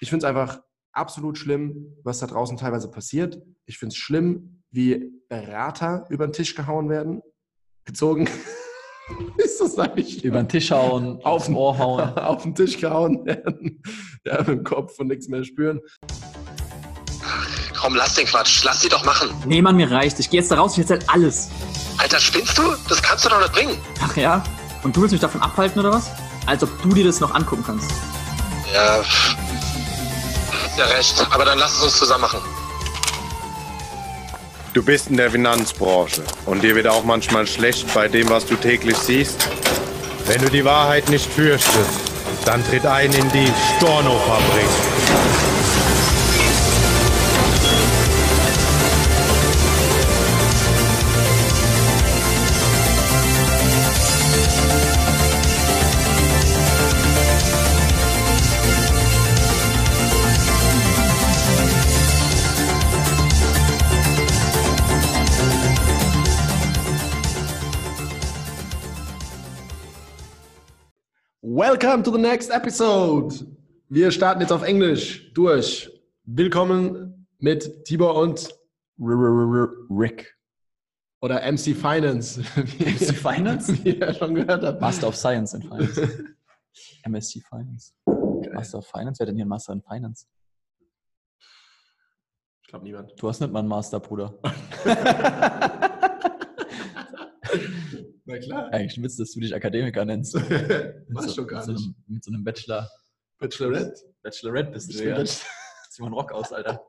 ich finde es einfach absolut schlimm, was da draußen teilweise passiert. Ich finde es schlimm, wie Berater über den Tisch gehauen werden, gezogen. Ist das eigentlich? Über den Tisch hauen, aufs Ohr hauen. auf den Tisch gehauen werden, ja, mit dem Kopf und nichts mehr spüren. Komm, lass den Quatsch. Lass sie doch machen. Nee, Mann, mir reicht. Ich gehe jetzt da raus, ich erzähl alles. Alter, spinnst du? Das kannst du doch nicht bringen. Ach ja? Und du willst mich davon abhalten oder was? Als ob du dir das noch angucken kannst. Ja, ja recht. Aber dann lass es uns zusammen machen. Du bist in der Finanzbranche und dir wird auch manchmal schlecht bei dem, was du täglich siehst. Wenn du die Wahrheit nicht fürchtest, dann tritt ein in die Storno-Fabrik. Welcome to the next episode. Wir starten jetzt auf Englisch durch. Willkommen mit Tibor und Rick. Oder MC Finance. MC Finance? Wie ihr schon gehört habt. Master of Science in Finance. MSc Finance. Okay. Master of Finance? Wer denn hier ein Master in Finance? Ich glaube niemand. Du hast nicht mal einen Master, Bruder. Na klar. Eigentlich Witz, dass du dich Akademiker nennst. Machst so, du gar nicht. So mit so einem Bachelor. Bachelorette? Bachelorette bist du, ja. Zieh mal einen Rock aus, Alter.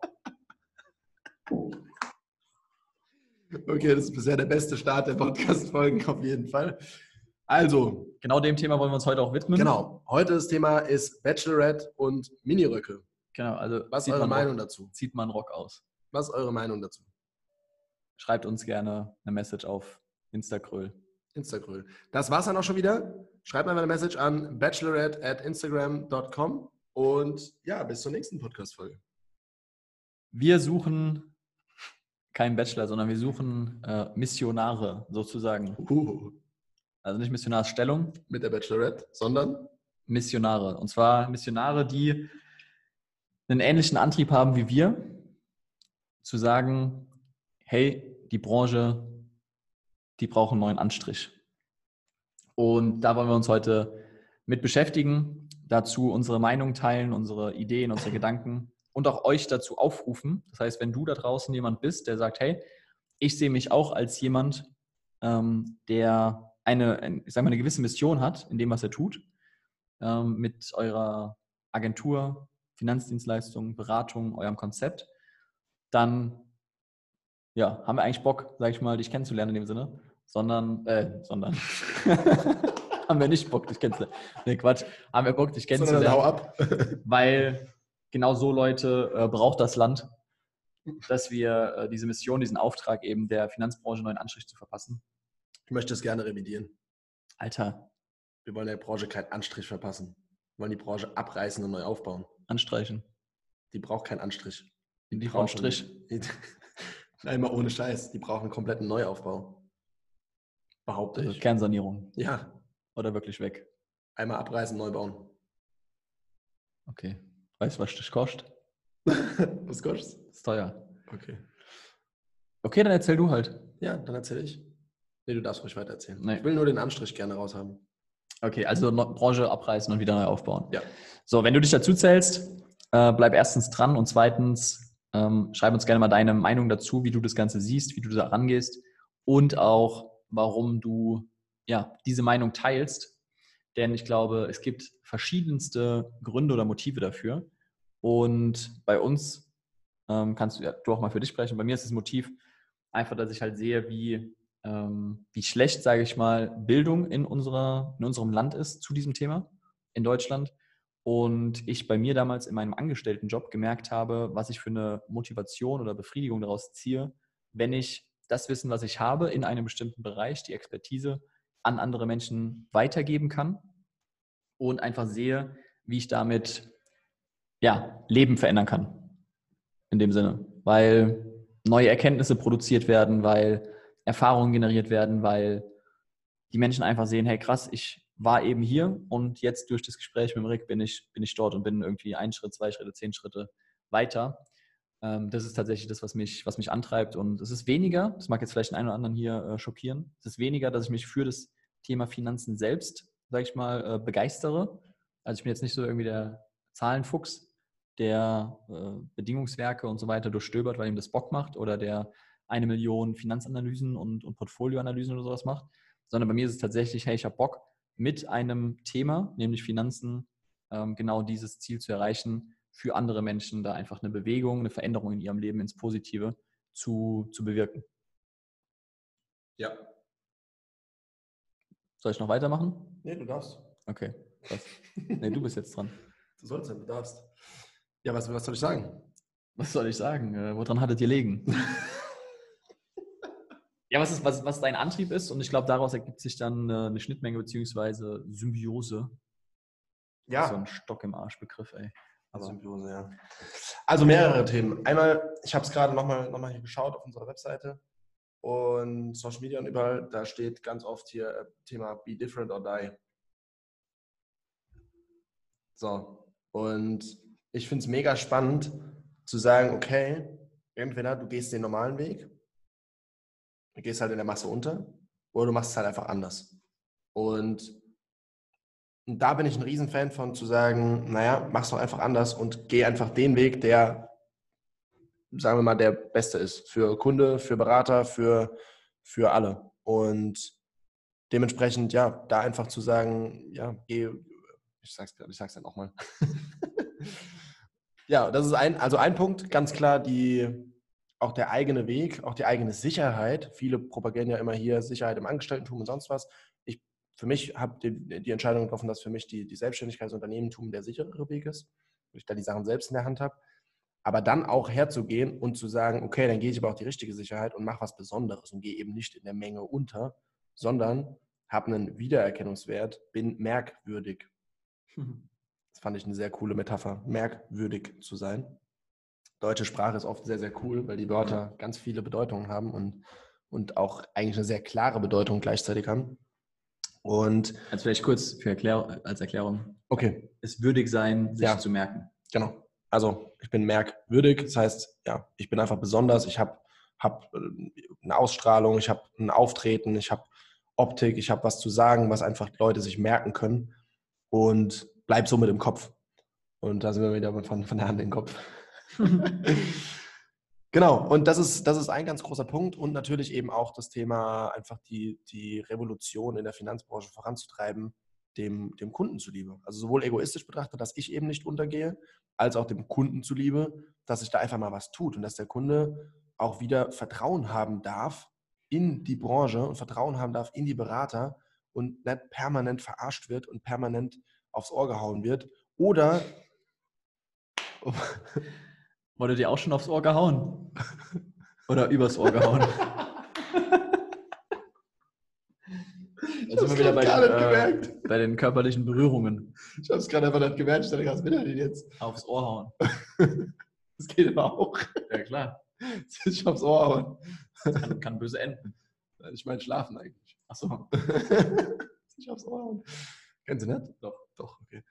Okay, das ist bisher der beste Start der Podcast-Folgen auf jeden Fall. Also. Genau dem Thema wollen wir uns heute auch widmen. Genau. Heute das Thema ist Bachelorette und Miniröcke. Genau, also. Was ist eure Meinung Rock, dazu? Zieht man Rock aus. Was ist eure Meinung dazu? Schreibt uns gerne eine Message auf Instagram. Instagram. Das war's dann auch schon wieder. Schreibt mir eine Message an bachelorette at instagram.com und ja, bis zur nächsten Podcast-Folge. Wir suchen keinen Bachelor, sondern wir suchen äh, Missionare sozusagen. Uh. Also nicht Missionarsstellung. Mit der Bachelorette, sondern Missionare. Und zwar Missionare, die einen ähnlichen Antrieb haben wie wir, zu sagen, hey, die Branche die brauchen einen neuen Anstrich. Und da wollen wir uns heute mit beschäftigen, dazu unsere Meinung teilen, unsere Ideen, unsere Gedanken und auch euch dazu aufrufen. Das heißt, wenn du da draußen jemand bist, der sagt, hey, ich sehe mich auch als jemand, ähm, der eine, ich sag mal, eine gewisse Mission hat in dem, was er tut, ähm, mit eurer Agentur, Finanzdienstleistung, Beratung, eurem Konzept, dann ja, haben wir eigentlich Bock, sag ich mal, dich kennenzulernen in dem Sinne sondern, äh, sondern, haben wir nicht Bock, dich kennenzulernen. Nee, Quatsch, haben wir Bock, dich kennenzulernen. Sondern hau ab. weil genau so Leute äh, braucht das Land, dass wir äh, diese Mission, diesen Auftrag eben der Finanzbranche neuen Anstrich zu verpassen. Ich möchte es gerne revidieren. Alter. Wir wollen der Branche keinen Anstrich verpassen. Wir wollen die Branche abreißen und neu aufbauen. Anstreichen. Die braucht keinen Anstrich. Die, die braucht Strich. Nein, mal ohne Scheiß. Die brauchen einen kompletten Neuaufbau. Behaupte also ich. Kernsanierung. Ja. Oder wirklich weg? Einmal abreißen, neu bauen. Okay. Weißt du, was das kostet? was kostet Das ist teuer. Okay. Okay, dann erzähl du halt. Ja, dann erzähl ich. Nee, du darfst ruhig weiter erzählen. Nee. Ich will nur den Anstrich gerne raushaben. Okay, also Branche abreißen und wieder neu aufbauen. Ja. So, wenn du dich dazu zählst, äh, bleib erstens dran und zweitens ähm, schreib uns gerne mal deine Meinung dazu, wie du das Ganze siehst, wie du da rangehst und auch warum du ja, diese Meinung teilst. Denn ich glaube, es gibt verschiedenste Gründe oder Motive dafür. Und bei uns ähm, kannst du, ja, du auch mal für dich sprechen. Bei mir ist das Motiv einfach, dass ich halt sehe, wie, ähm, wie schlecht, sage ich mal, Bildung in, unserer, in unserem Land ist zu diesem Thema in Deutschland. Und ich bei mir damals in meinem Angestelltenjob gemerkt habe, was ich für eine Motivation oder Befriedigung daraus ziehe, wenn ich das Wissen, was ich habe in einem bestimmten Bereich, die Expertise an andere Menschen weitergeben kann und einfach sehe, wie ich damit ja, Leben verändern kann. In dem Sinne. Weil neue Erkenntnisse produziert werden, weil Erfahrungen generiert werden, weil die Menschen einfach sehen, hey krass, ich war eben hier und jetzt durch das Gespräch mit dem Rick bin ich, bin ich dort und bin irgendwie ein Schritt, zwei Schritte, zehn Schritte weiter. Ähm, das ist tatsächlich das, was mich, was mich antreibt. Und es ist weniger, das mag jetzt vielleicht den einen oder anderen hier äh, schockieren, es ist weniger, dass ich mich für das Thema Finanzen selbst, sage ich mal, äh, begeistere. Also ich bin jetzt nicht so irgendwie der Zahlenfuchs, der äh, Bedingungswerke und so weiter durchstöbert, weil ihm das Bock macht oder der eine Million Finanzanalysen und, und Portfolioanalysen oder sowas macht, sondern bei mir ist es tatsächlich, hey, ich habe Bock, mit einem Thema, nämlich Finanzen, ähm, genau dieses Ziel zu erreichen, für andere Menschen da einfach eine Bewegung, eine Veränderung in ihrem Leben ins Positive zu, zu bewirken. Ja. Soll ich noch weitermachen? Nee, du darfst. Okay. Was? Nee, du bist jetzt dran. Du sollst ja, du darfst. Ja, was, was soll ich sagen? Was soll ich sagen? Äh, woran hattet ihr legen? ja, was, ist, was, was dein Antrieb ist und ich glaube, daraus ergibt sich dann äh, eine Schnittmenge bzw. Symbiose. Ja. So ein Stock im Arsch-Begriff, ey. Aber Symbiose, ja. Also mehrere Themen. Einmal, ich habe es gerade nochmal noch mal hier geschaut auf unserer Webseite und Social Media und überall, da steht ganz oft hier äh, Thema Be Different or Die. So, und ich finde es mega spannend zu sagen, okay, entweder du gehst den normalen Weg, du gehst halt in der Masse unter, oder du machst es halt einfach anders. Und, und da bin ich ein Riesenfan von zu sagen, naja, mach's doch einfach anders und geh einfach den Weg, der, sagen wir mal, der beste ist. Für Kunde, für Berater, für, für alle. Und dementsprechend, ja, da einfach zu sagen, ja, geh, ich sag's, ich sag's dann nochmal. ja, das ist ein, also ein Punkt, ganz klar, die, auch der eigene Weg, auch die eigene Sicherheit. Viele propagieren ja immer hier Sicherheit im Angestelltentum und sonst was. Für mich habe die, die, Entscheidung getroffen, dass für mich die, die Selbstständigkeit, das Unternehmertum der sicherere Weg ist, weil ich da die Sachen selbst in der Hand habe. Aber dann auch herzugehen und zu sagen, okay, dann gehe ich aber auch die richtige Sicherheit und mache was Besonderes und gehe eben nicht in der Menge unter, sondern habe einen Wiedererkennungswert, bin merkwürdig. Das fand ich eine sehr coole Metapher, merkwürdig zu sein. Deutsche Sprache ist oft sehr, sehr cool, weil die Wörter ganz viele Bedeutungen haben und, und auch eigentlich eine sehr klare Bedeutung gleichzeitig haben. Und also vielleicht kurz für Erklär als Erklärung. Okay. Es würdig sein, sich Ja. zu merken. Genau. Also ich bin merkwürdig, das heißt, ja, ich bin einfach besonders, ich habe hab äh, eine Ausstrahlung, ich habe ein Auftreten, ich habe Optik, ich habe was zu sagen, was einfach Leute sich merken können und bleib somit im Kopf. Und da sind wir wieder von, von der Hand in den Kopf. Genau, und das ist, das ist ein ganz großer Punkt und natürlich eben auch das Thema, einfach die, die Revolution in der Finanzbranche voranzutreiben, dem, dem Kunden zuliebe. Also sowohl egoistisch betrachtet, dass ich eben nicht untergehe, als auch dem Kunden zuliebe, dass sich da einfach mal was tut und dass der Kunde auch wieder Vertrauen haben darf in die Branche und Vertrauen haben darf in die Berater und nicht permanent verarscht wird und permanent aufs Ohr gehauen wird oder Wurde dir auch schon aufs Ohr gehauen? Oder übers Ohr gehauen? Da sind wir wieder bei den, äh, bei den körperlichen Berührungen. Ich habe es gerade einfach nicht gemerkt. Ich dachte, was will er denn jetzt? Aufs Ohr hauen. Das geht aber auch. Ja, klar. Ich aufs Ohr hauen. Kann, kann böse enden. Ich meine schlafen eigentlich. Achso. Ich aufs Ohr hauen. Kennen Sie nicht? Doch. Doch, okay.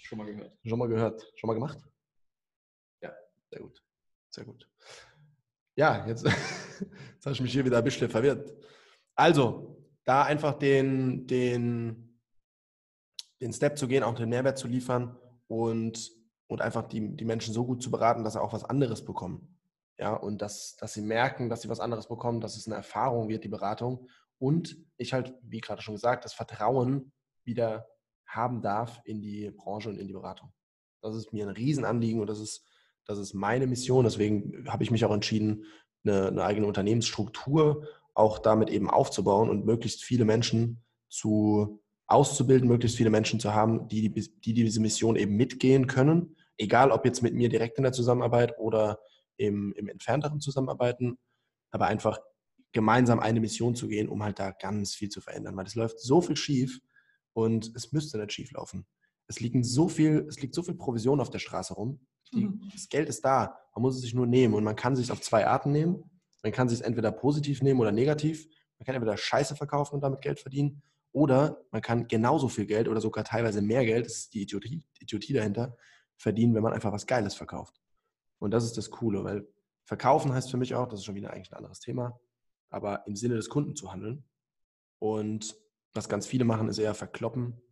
Schon mal gehört. Schon mal gehört. Schon mal gemacht? Sehr gut. Sehr gut. Ja, jetzt, jetzt habe ich mich hier wieder ein bisschen verwirrt. Also, da einfach den, den, den Step zu gehen, auch den Mehrwert zu liefern und, und einfach die, die Menschen so gut zu beraten, dass sie auch was anderes bekommen. Ja, und dass, dass sie merken, dass sie was anderes bekommen, dass es eine Erfahrung wird, die Beratung. Und ich halt, wie gerade schon gesagt, das Vertrauen wieder haben darf in die Branche und in die Beratung. Das ist mir ein Riesenanliegen und das ist, das ist meine Mission. Deswegen habe ich mich auch entschieden, eine, eine eigene Unternehmensstruktur auch damit eben aufzubauen und möglichst viele Menschen zu auszubilden, möglichst viele Menschen zu haben, die, die, die diese Mission eben mitgehen können. Egal, ob jetzt mit mir direkt in der Zusammenarbeit oder im, im entfernteren Zusammenarbeiten, aber einfach gemeinsam eine Mission zu gehen, um halt da ganz viel zu verändern. Weil es läuft so viel schief und es müsste nicht schief laufen. Es, liegen so viel, es liegt so viel Provision auf der Straße rum. Die, Das Geld ist da. Man muss es sich nur nehmen. Und man kann es sich auf zwei Arten nehmen. Man kann es sich entweder positiv nehmen oder negativ. Man kann entweder Scheiße verkaufen und damit Geld verdienen. Oder man kann genauso viel Geld oder sogar teilweise mehr Geld, das ist die Idiotie, Idiotie dahinter, verdienen, wenn man einfach was Geiles verkauft. Und das ist das Coole, weil verkaufen heißt für mich auch, das ist schon wieder eigentlich ein anderes Thema, aber im Sinne des Kunden zu handeln. Und was ganz viele machen, ist eher verkloppen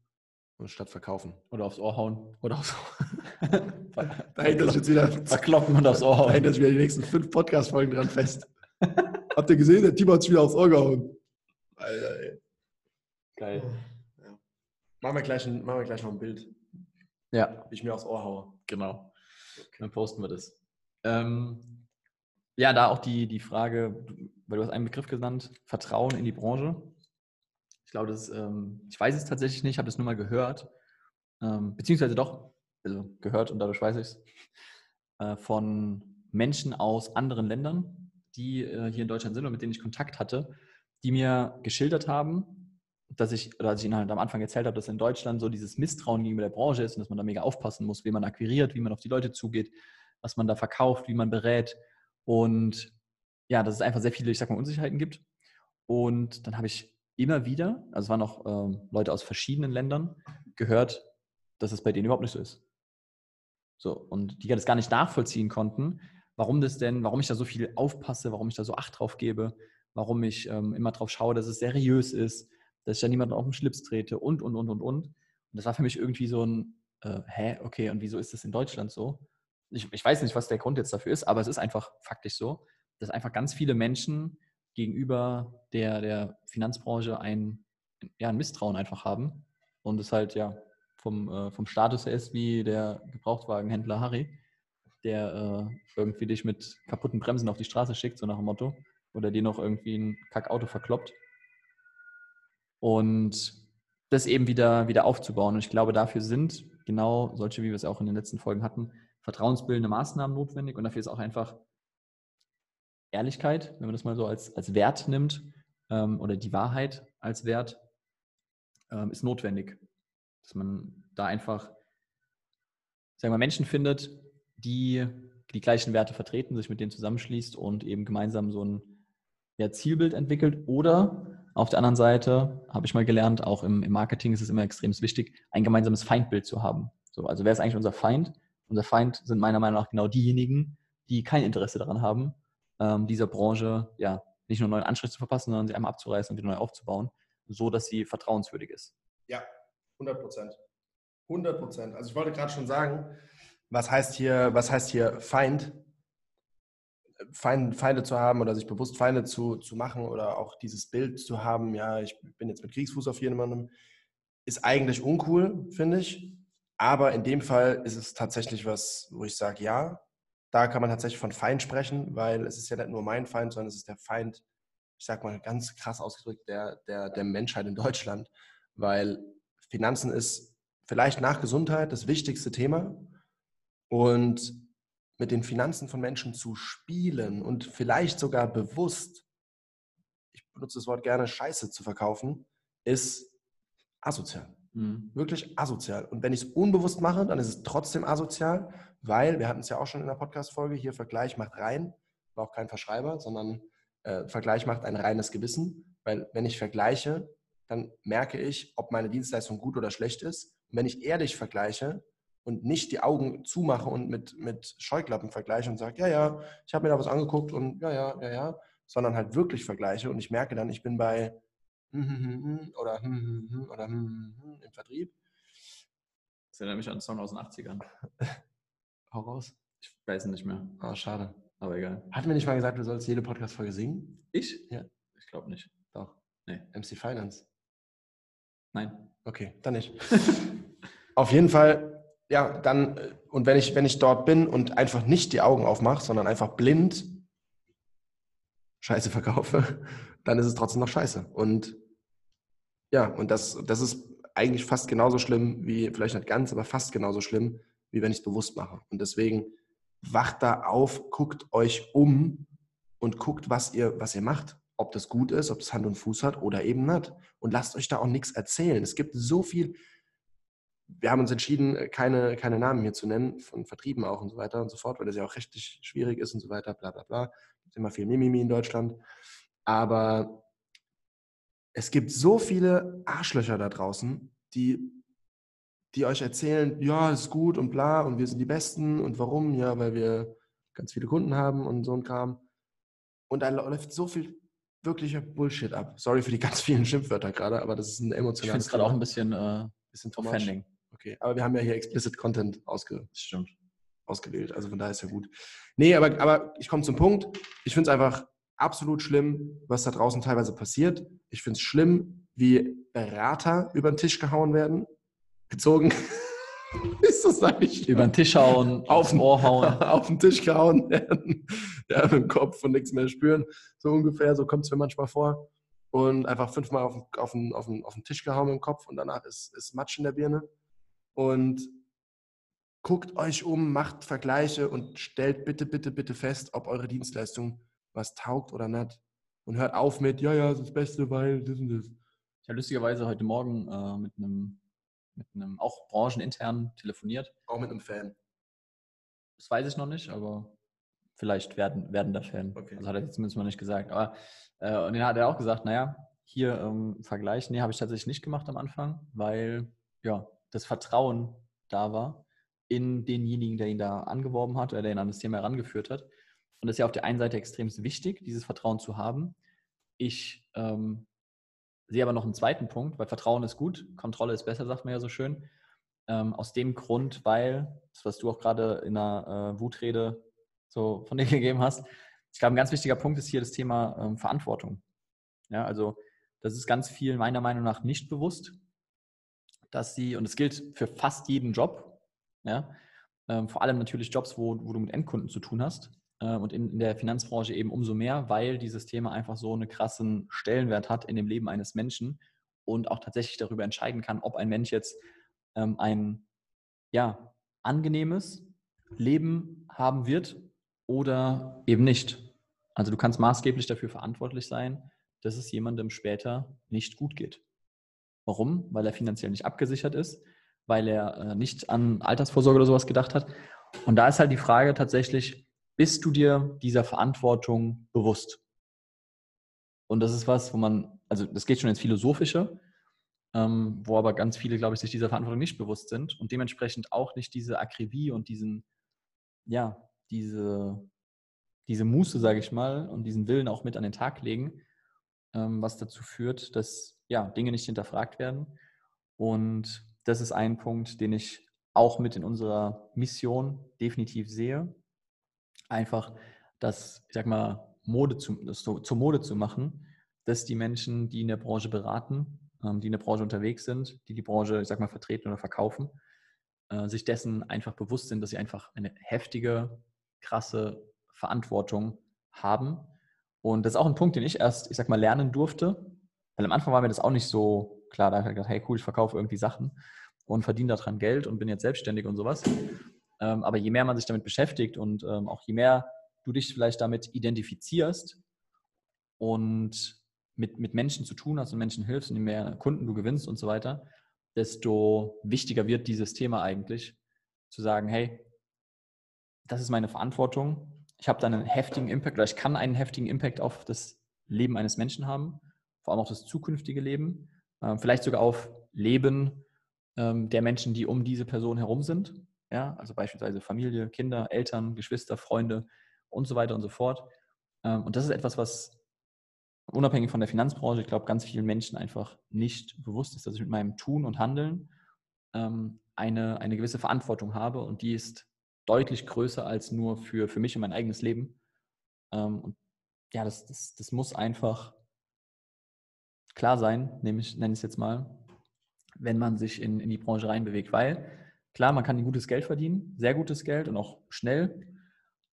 statt verkaufen. Oder aufs Ohr hauen. Oder aufs Ohr. Dahinter ist jetzt wieder verkloppen und aufs Ohr hauen. Dahinter ist wieder die nächsten fünf Podcast-Folgen dran fest. Habt ihr gesehen, der Timo hat sich wieder aufs Ohr gehauen. Alter, ey. Geil. Ja. Machen, wir gleich ein, machen wir gleich noch ein Bild. Ja. Wie ich mir aufs Ohr haue. Genau. Okay. Dann posten wir das. Ähm, ja, da auch die, die Frage, weil du hast einen Begriff genannt, Vertrauen in die Branche. Ich glaube, das, ähm, ich weiß es tatsächlich nicht, habe es nur mal gehört, ähm, beziehungsweise doch, also gehört und dadurch weiß ich es, äh, von Menschen aus anderen Ländern, die äh, hier in Deutschland sind und mit denen ich Kontakt hatte, die mir geschildert haben, dass ich, oder als ich ihnen halt am Anfang erzählt habe, dass in Deutschland so dieses Misstrauen gegenüber der Branche ist und dass man da mega aufpassen muss, wie man akquiriert, wie man auf die Leute zugeht, was man da verkauft, wie man berät. Und ja, dass es einfach sehr viele, ich sag mal, Unsicherheiten gibt. Und dann habe ich immer wieder, also es waren auch ähm, Leute aus verschiedenen Ländern, gehört, dass es bei denen überhaupt nicht so ist. So, und die das gar nicht nachvollziehen konnten, warum das denn, warum ich da so viel aufpasse, warum ich da so Acht drauf gebe, warum ich ähm, immer drauf schaue, dass es seriös ist, dass ich da niemanden auf den Schlips trete und, und, und, und, und. Und das war für mich irgendwie so ein, äh, hä, okay, und wieso ist das in Deutschland so? Ich, ich weiß nicht, was der Grund jetzt dafür ist, aber es ist einfach faktisch so, dass einfach ganz viele Menschen gegenüber der, der Finanzbranche ein, ja, ein Misstrauen einfach haben und es halt ja vom, äh, vom Status her ist wie der Gebrauchtwagenhändler Harry, der äh, irgendwie dich mit kaputten Bremsen auf die Straße schickt, so nach dem Motto, oder dir noch irgendwie ein Kackauto verkloppt. Und das eben wieder, wieder aufzubauen. Und ich glaube, dafür sind genau solche, wie wir es auch in den letzten Folgen hatten, vertrauensbildende Maßnahmen notwendig. Und dafür ist auch einfach Ehrlichkeit, wenn man das mal so als, als Wert nimmt, ähm, oder die Wahrheit als Wert, ähm, ist notwendig. Dass man da einfach, sagen wir, Menschen findet, die die gleichen Werte vertreten, sich mit denen zusammenschließt und eben gemeinsam so ein ja, Zielbild entwickelt. Oder auf der anderen Seite, habe ich mal gelernt, auch im, im Marketing ist es immer extrem wichtig, ein gemeinsames Feindbild zu haben. So, also wer ist eigentlich unser Feind? Unser Feind sind meiner Meinung nach genau diejenigen, die kein Interesse daran haben, ähm, dieser Branche ja nicht nur neuen Anstrich zu verpassen, sondern sie einmal abzureißen und wieder neu aufzubauen, so dass sie vertrauenswürdig ist. Ja, 100 Prozent. 100 Prozent. Also ich wollte gerade schon sagen, was heißt hier, was heißt hier Feind? Feind, Feinde zu haben oder sich bewusst Feinde zu, zu machen oder auch dieses Bild zu haben, ja, ich bin jetzt mit Kriegsfuß auf jemandem, ist eigentlich uncool, finde ich. Aber in dem Fall ist es tatsächlich was, wo ich sage, ja, da kann man tatsächlich von Feind sprechen, weil es ist ja nicht nur mein Feind, sondern es ist der Feind, ich sage mal ganz krass ausgedrückt, der, der, der Menschheit in Deutschland, weil Finanzen ist vielleicht nach Gesundheit das wichtigste Thema und mit den Finanzen von Menschen zu spielen und vielleicht sogar bewusst, ich benutze das Wort gerne, Scheiße zu verkaufen, ist asozial. Mhm. Wirklich asozial. Und wenn ich es unbewusst mache, dann ist es trotzdem asozial, weil, wir hatten es ja auch schon in der Podcast-Folge, hier Vergleich macht rein, war auch kein Verschreiber, sondern äh, Vergleich macht ein reines Gewissen, weil wenn ich vergleiche, dann merke ich, ob meine Dienstleistung gut oder schlecht ist. Und wenn ich ehrlich vergleiche und nicht die Augen zumache und mit, mit Scheuklappen vergleiche und sage, ja, ja, ich habe mir da was angeguckt und ja, ja, ja, ja, sondern halt wirklich vergleiche und ich merke dann, ich bin bei oder oder im Vertrieb. Das erinnert mich an einen Song aus den 80ern. Hau raus. Ich weiß nicht mehr. Ah, schade. Aber egal. Hatten wir nicht mal gesagt, du sollst jede Podcast-Folge singen? Ich? Ja. Ich glaube nicht. Doch. Nee. MC Finance. Nein. Okay, dann nicht. Auf jeden Fall, ja, dann, äh, und wenn ich, wenn ich dort bin und einfach nicht die Augen aufmache, sondern einfach blind Scheiße verkaufe, dann ist es trotzdem noch scheiße. Und ja, und das, das ist eigentlich fast genauso schlimm wie, vielleicht nicht ganz, aber fast genauso schlimm, wie wenn ich es bewusst mache. Und deswegen wacht da auf, guckt euch um und guckt, was ihr, was ihr macht. Ob das gut ist, ob es Hand und Fuß hat oder eben nicht. Und lasst euch da auch nichts erzählen. Es gibt so viel. Wir haben uns entschieden, keine, keine Namen hier zu nennen, von Vertrieben auch und so weiter und so fort, weil das ja auch rechtlich schwierig ist und so weiter, bla bla bla. Es gibt immer viel Mimimi in Deutschland. Aber es gibt so viele Arschlöcher da draußen, die, die euch erzählen, ja, ist gut und bla und wir sind die Besten und warum? Ja, weil wir ganz viele Kunden haben und so ein Kram. Und da läuft so viel wirklicher Bullshit ab. Sorry für die ganz vielen Schimpfwörter gerade, aber das ist ein Ich finde emotionales es gerade auch ein bisschen äh, bisschen offending. Okay, aber wir haben ja hier explicit Content ausge, Stimmt. ausgewählt, also von daher ist ja gut. Nee, aber, aber ich komme zum Punkt. Ich finde es einfach absolut schlimm, was da draußen teilweise passiert. Ich finde es schlimm, wie Berater über den Tisch gehauen werden, gezogen. ist das eigentlich Über den Tisch hauen, aufs den- Ohr hauen. auf den Tisch gehauen werden, ja, mit dem Kopf und nichts mehr spüren. So ungefähr, so kommt es mir manchmal vor. Und einfach fünfmal auf, den- auf, den, auf, den, auf den Tisch gehauen dem Kopf und danach ist, ist Matsch in der Birne. Und guckt euch um, macht Vergleiche und stellt bitte, bitte, bitte fest, ob eure Dienstleistung was taugt oder nicht. Und hört auf mit, ja, ja, das ist das Beste, weil das und das. Ich habe lustigerweise heute Morgen äh, mit einem mit einem auch branchenintern telefoniert. Auch mit einem Fan. Das weiß ich noch nicht, aber vielleicht werden, werden der Fan. Okay. Das hat er jetzt zumindest mal nicht gesagt. Aber äh, und den hat er auch gesagt, naja, hier ähm, Vergleich, nee, habe ich tatsächlich nicht gemacht am Anfang, weil ja, das Vertrauen da war in denjenigen, der ihn da angeworben hat oder der ihn an das Thema herangeführt hat. Und das ist ja auf der einen Seite extrem wichtig, dieses Vertrauen zu haben. Ich ähm, sehe aber noch einen zweiten Punkt, weil Vertrauen ist gut, Kontrolle ist besser, sagt man ja so schön. Ähm, aus dem Grund, weil, das, was du auch gerade in einer äh, Wutrede so von dir gegeben hast, ich glaube, ein ganz wichtiger Punkt ist hier das Thema ähm, Verantwortung. Ja, also das ist ganz viel meiner Meinung nach nicht bewusst, dass sie, und es gilt für fast jeden Job, ja, ähm, vor allem natürlich Jobs, wo, wo du mit Endkunden zu tun hast, und in, in der Finanzbranche eben umso mehr, weil dieses Thema einfach so einen krassen Stellenwert hat in dem Leben eines Menschen und auch tatsächlich darüber entscheiden kann, ob ein Mensch jetzt ähm, ein ja, angenehmes Leben haben wird oder eben nicht. Also du kannst maßgeblich dafür verantwortlich sein, dass es jemandem später nicht gut geht. Warum? Weil er finanziell nicht abgesichert ist, weil er äh, nicht an Altersvorsorge oder sowas gedacht hat. Und da ist halt die Frage tatsächlich, bist du dir dieser Verantwortung bewusst? Und das ist was, wo man, also das geht schon ins Philosophische, ähm, wo aber ganz viele, glaube ich, sich dieser Verantwortung nicht bewusst sind und dementsprechend auch nicht diese Akribie und diesen, ja, diese, diese Muße, sage ich mal, und diesen Willen auch mit an den Tag legen, ähm, was dazu führt, dass ja, Dinge nicht hinterfragt werden. Und das ist ein Punkt, den ich auch mit in unserer Mission definitiv sehe. Einfach das, ich sag mal, Mode zu, so, zur Mode zu machen, dass die Menschen, die in der Branche beraten, ähm, die in der Branche unterwegs sind, die die Branche, ich sag mal, vertreten oder verkaufen, äh, sich dessen einfach bewusst sind, dass sie einfach eine heftige, krasse Verantwortung haben. Und das ist auch ein Punkt, den ich erst, ich sag mal, lernen durfte. Weil am Anfang war mir das auch nicht so klar. Da habe ich gedacht, hey cool, ich verkaufe irgendwie Sachen und verdiene daran Geld und bin jetzt selbstständig und sowas. Ähm, aber je mehr man sich damit beschäftigt und ähm, auch je mehr du dich vielleicht damit identifizierst und mit, mit Menschen zu tun hast und Menschen hilfst und je mehr Kunden du gewinnst und so weiter, desto wichtiger wird dieses Thema eigentlich, zu sagen, hey, das ist meine Verantwortung. Ich habe da einen heftigen Impact oder ich kann einen heftigen Impact auf das Leben eines Menschen haben, vor allem auch das zukünftige Leben, äh, vielleicht sogar auf Leben ähm, der Menschen, die um diese Person herum sind. Ja, also beispielsweise Familie, Kinder, Eltern, Geschwister, Freunde und so weiter und so fort. Ähm, und das ist etwas, was unabhängig von der Finanzbranche, ich glaube, ganz vielen Menschen einfach nicht bewusst ist, dass ich mit meinem Tun und Handeln ähm, eine, eine gewisse Verantwortung habe und die ist deutlich größer als nur für, für mich und mein eigenes Leben. Ähm, und ja, das, das, das muss einfach klar sein, nenne ich, nenne ich es jetzt mal, wenn man sich in, in die Branche reinbewegt. Weil klar, man kann gutes Geld verdienen, sehr gutes Geld und auch schnell,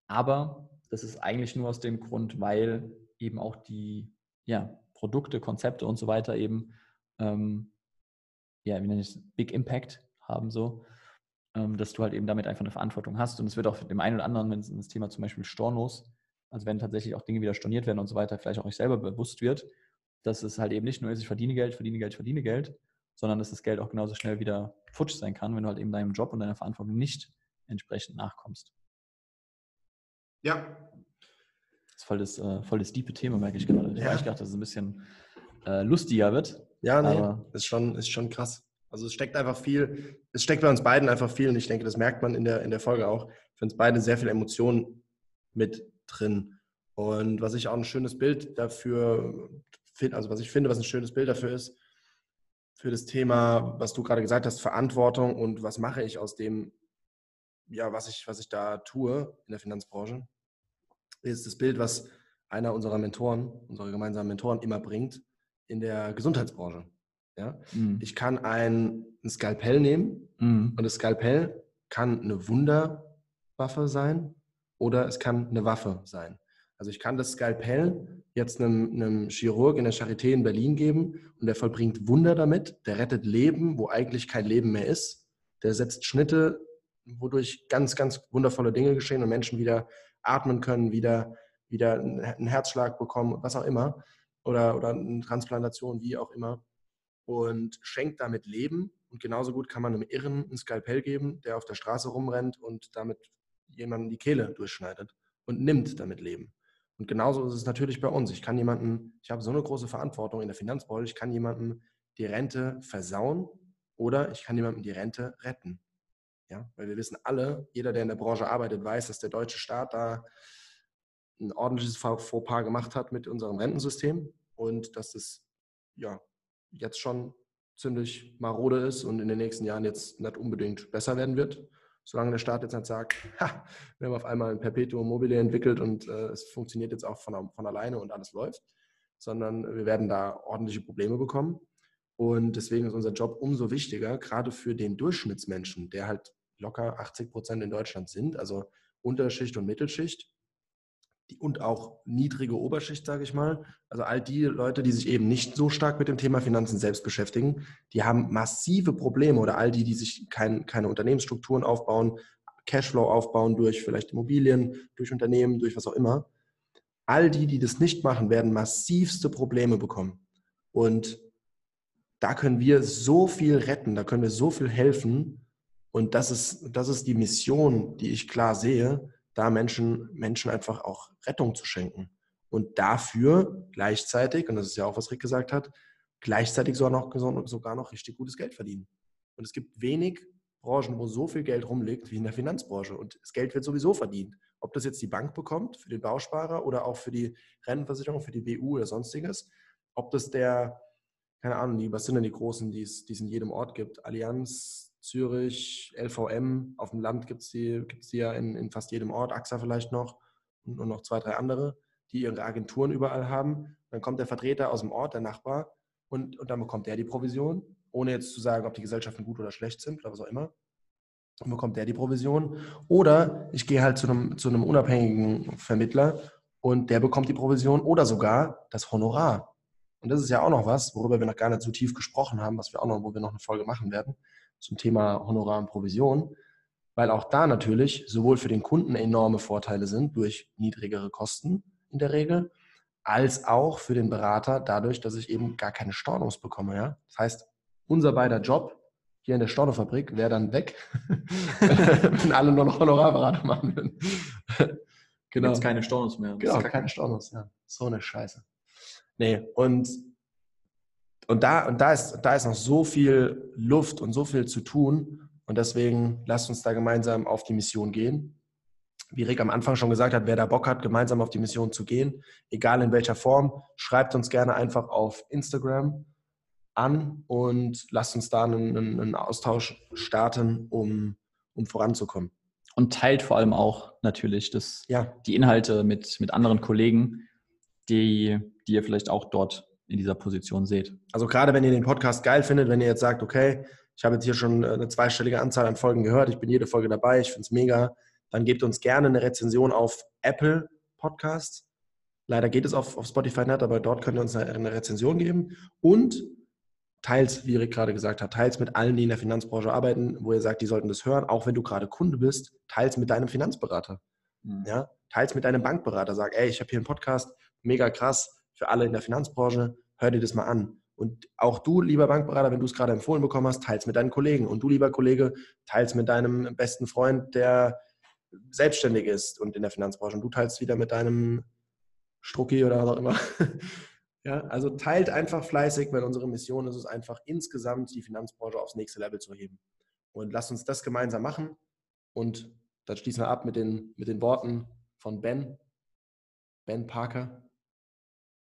aber das ist eigentlich nur aus dem Grund, weil eben auch die ja, Produkte, Konzepte und so weiter eben ähm, ja, wie nenne ich es, Big Impact haben so, ähm, dass du halt eben damit einfach eine Verantwortung hast. Und es wird auch dem einen oder anderen, wenn es das Thema zum Beispiel Stornos, also wenn tatsächlich auch Dinge wieder storniert werden und so weiter, vielleicht auch euch selber bewusst wird, dass es halt eben nicht nur ist, ich verdiene Geld, verdiene Geld, verdiene Geld, sondern dass das Geld auch genauso schnell wieder futsch sein kann, wenn du halt eben deinem Job und deiner Verantwortung nicht entsprechend nachkommst. Ja, Das ist voll das, äh, voll das diepe Thema, merke ich gerade. Ich Ja. habe eigentlich gedacht, das ist ein bisschen äh, lustiger wird. Ja, nee, Aber- ist schon, ist schon krass. Also es steckt einfach viel, es steckt bei uns beiden einfach viel und ich denke, das merkt man in der, in der Folge auch. Für uns beide sehr viel Emotion mit drin. Und was ich auch ein schönes Bild dafür finde, also was ich finde, was ein schönes Bild dafür ist, für das Thema, was du gerade gesagt hast, Verantwortung und was mache ich aus dem, ja, was ich, was ich da tue in der Finanzbranche, ist das Bild, was einer unserer Mentoren, unsere gemeinsamen Mentoren immer bringt in der Gesundheitsbranche. Ja? Mhm. Ich kann ein, ein Skalpell nehmen Mhm. und das Skalpell kann eine Wunderwaffe sein oder es kann eine Waffe sein. Also ich kann das Skalpell jetzt einem, einem Chirurg in der Charité in Berlin geben und der vollbringt Wunder damit, der rettet Leben, wo eigentlich kein Leben mehr ist, der setzt Schnitte, wodurch ganz, ganz wundervolle Dinge geschehen und Menschen wieder atmen können, wieder, wieder einen Herzschlag bekommen, was auch immer, oder, oder eine Transplantation, wie auch immer und schenkt damit Leben. Und genauso gut kann man einem Irren ein Skalpell geben, der auf der Straße rumrennt und damit jemanden die Kehle durchschneidet und nimmt damit Leben. Und genauso ist es natürlich bei uns. Ich kann jemanden, ich habe so eine große Verantwortung in der Finanzbranche, ich kann jemandem die Rente versauen oder ich kann jemandem die Rente retten. Ja, weil wir wissen alle, jeder, der in der Branche arbeitet, weiß, dass der deutsche Staat da ein ordentliches Fauxpas gemacht hat mit unserem Rentensystem und dass es ja jetzt schon ziemlich marode ist und in den nächsten Jahren jetzt nicht unbedingt besser werden wird. Solange der Staat jetzt nicht sagt, ha, wir haben auf einmal ein Perpetuum mobile entwickelt und äh, es funktioniert jetzt auch von, von alleine und alles läuft, sondern wir werden da ordentliche Probleme bekommen. Und deswegen ist unser Job umso wichtiger, gerade für den Durchschnittsmenschen, der halt locker 80 Prozent in Deutschland sind, also Unterschicht und Mittelschicht, die, und auch niedrige Oberschicht, sage ich mal. Also all die Leute, die sich eben nicht so stark mit dem Thema Finanzen selbst beschäftigen, die haben massive Probleme oder all die, die sich kein, keine Unternehmensstrukturen aufbauen, Cashflow aufbauen durch vielleicht Immobilien, durch Unternehmen, durch was auch immer. All die, die das nicht machen, werden massivste Probleme bekommen. Und da können wir so viel retten, da können wir so viel helfen. Und das ist, das ist die Mission, die ich klar sehe, da Menschen, Menschen einfach auch Rettung zu schenken. Und dafür gleichzeitig, und das ist ja auch, was Rick gesagt hat, gleichzeitig sogar noch, sogar noch richtig gutes Geld verdienen. Und es gibt wenig Branchen, wo so viel Geld rumliegt wie in der Finanzbranche. Und das Geld wird sowieso verdient. Ob das jetzt die Bank bekommt für den Bausparer oder auch für die Rentenversicherung, für die BU oder sonstiges. Ob das der, keine Ahnung, die, was sind denn die großen, die es, die es in jedem Ort gibt? Allianz, Zürich, LVM, auf dem Land gibt es die, gibt's die ja in, in fast jedem Ort, AXA vielleicht noch und, und noch zwei, drei andere, die ihre Agenturen überall haben. Dann kommt der Vertreter aus dem Ort, der Nachbar, und, und dann bekommt der die Provision, ohne jetzt zu sagen, ob die Gesellschaften gut oder schlecht sind oder was auch immer. Dann bekommt der die Provision. Oder ich gehe halt zu einem, zu einem unabhängigen Vermittler und der bekommt die Provision oder sogar das Honorar. Und das ist ja auch noch was, worüber wir noch gar nicht so tief gesprochen haben, was wir auch noch, wo wir noch eine Folge machen werden, zum Thema Honorar und Provision. Weil auch da natürlich sowohl für den Kunden enorme Vorteile sind durch niedrigere Kosten in der Regel, als auch für den Berater dadurch, dass ich eben gar keine Stornos bekomme. Ja? Das heißt, unser beider Job hier in der Stornofabrik wäre dann weg, wenn alle nur noch Honorarberater machen würden. Genau. Gibt keine Stornos mehr. Genau, keine Stornos, ja. So eine Scheiße. Nee, und, und, da, und da, ist, da ist noch so viel Luft und so viel zu tun. Und deswegen lasst uns da gemeinsam auf die Mission gehen. Wie Rick am Anfang schon gesagt hat, wer da Bock hat, gemeinsam auf die Mission zu gehen, egal in welcher Form, schreibt uns gerne einfach auf Instagram an und lasst uns da einen, einen Austausch starten, um, um voranzukommen. Und teilt vor allem auch natürlich das, Ja, die Inhalte mit, mit anderen Kollegen, die, die ihr vielleicht auch dort in dieser Position seht. Also gerade wenn ihr den Podcast geil findet, wenn ihr jetzt sagt, okay, ich habe jetzt hier schon eine zweistellige Anzahl an Folgen gehört, ich bin jede Folge dabei, ich finde es mega, dann gebt uns gerne eine Rezension auf Apple Podcasts. Leider geht es auf, auf Spotify nicht, aber dort könnt ihr uns eine, eine Rezension geben. Und teils, wie Rick gerade gesagt hat, teils mit allen, die in der Finanzbranche arbeiten, wo ihr sagt, die sollten das hören, auch wenn du gerade Kunde bist, teils mit deinem Finanzberater. Ja, teils mit deinem Bankberater. Sag, ey, ich habe hier einen Podcast, mega krass für alle in der Finanzbranche, hör dir das mal an. Und auch du, lieber Bankberater, wenn du es gerade empfohlen bekommen hast, teils mit deinen Kollegen. Und du, lieber Kollege, teils mit deinem besten Freund, der selbstständig ist und in der Finanzbranche. Und du teilst wieder mit deinem Strucki oder was auch immer. Ja, also teilt einfach fleißig, weil unsere Mission ist es einfach insgesamt die Finanzbranche aufs nächste Level zu heben. Und lasst uns das gemeinsam machen. Und dann schließen wir ab mit den, mit den Worten von Ben, Ben Parker.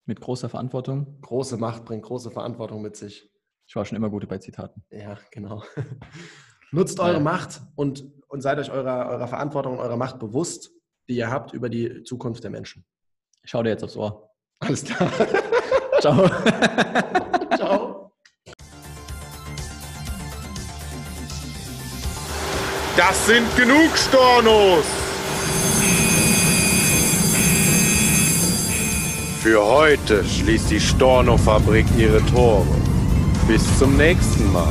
Mit großer Verantwortung. Große Macht bringt große Verantwortung mit sich. Ich war schon immer gut bei Zitaten. Ja, genau. Nutzt eure ja. Macht und, und seid euch eurer, eurer Verantwortung und eurer Macht bewusst, die ihr habt über die Zukunft der Menschen. Ich schau dir jetzt aufs Ohr. Alles klar. Ciao. Ciao. Das sind genug Stornos! Für heute schließt die Storno-Fabrik ihre Tore. Bis zum nächsten Mal.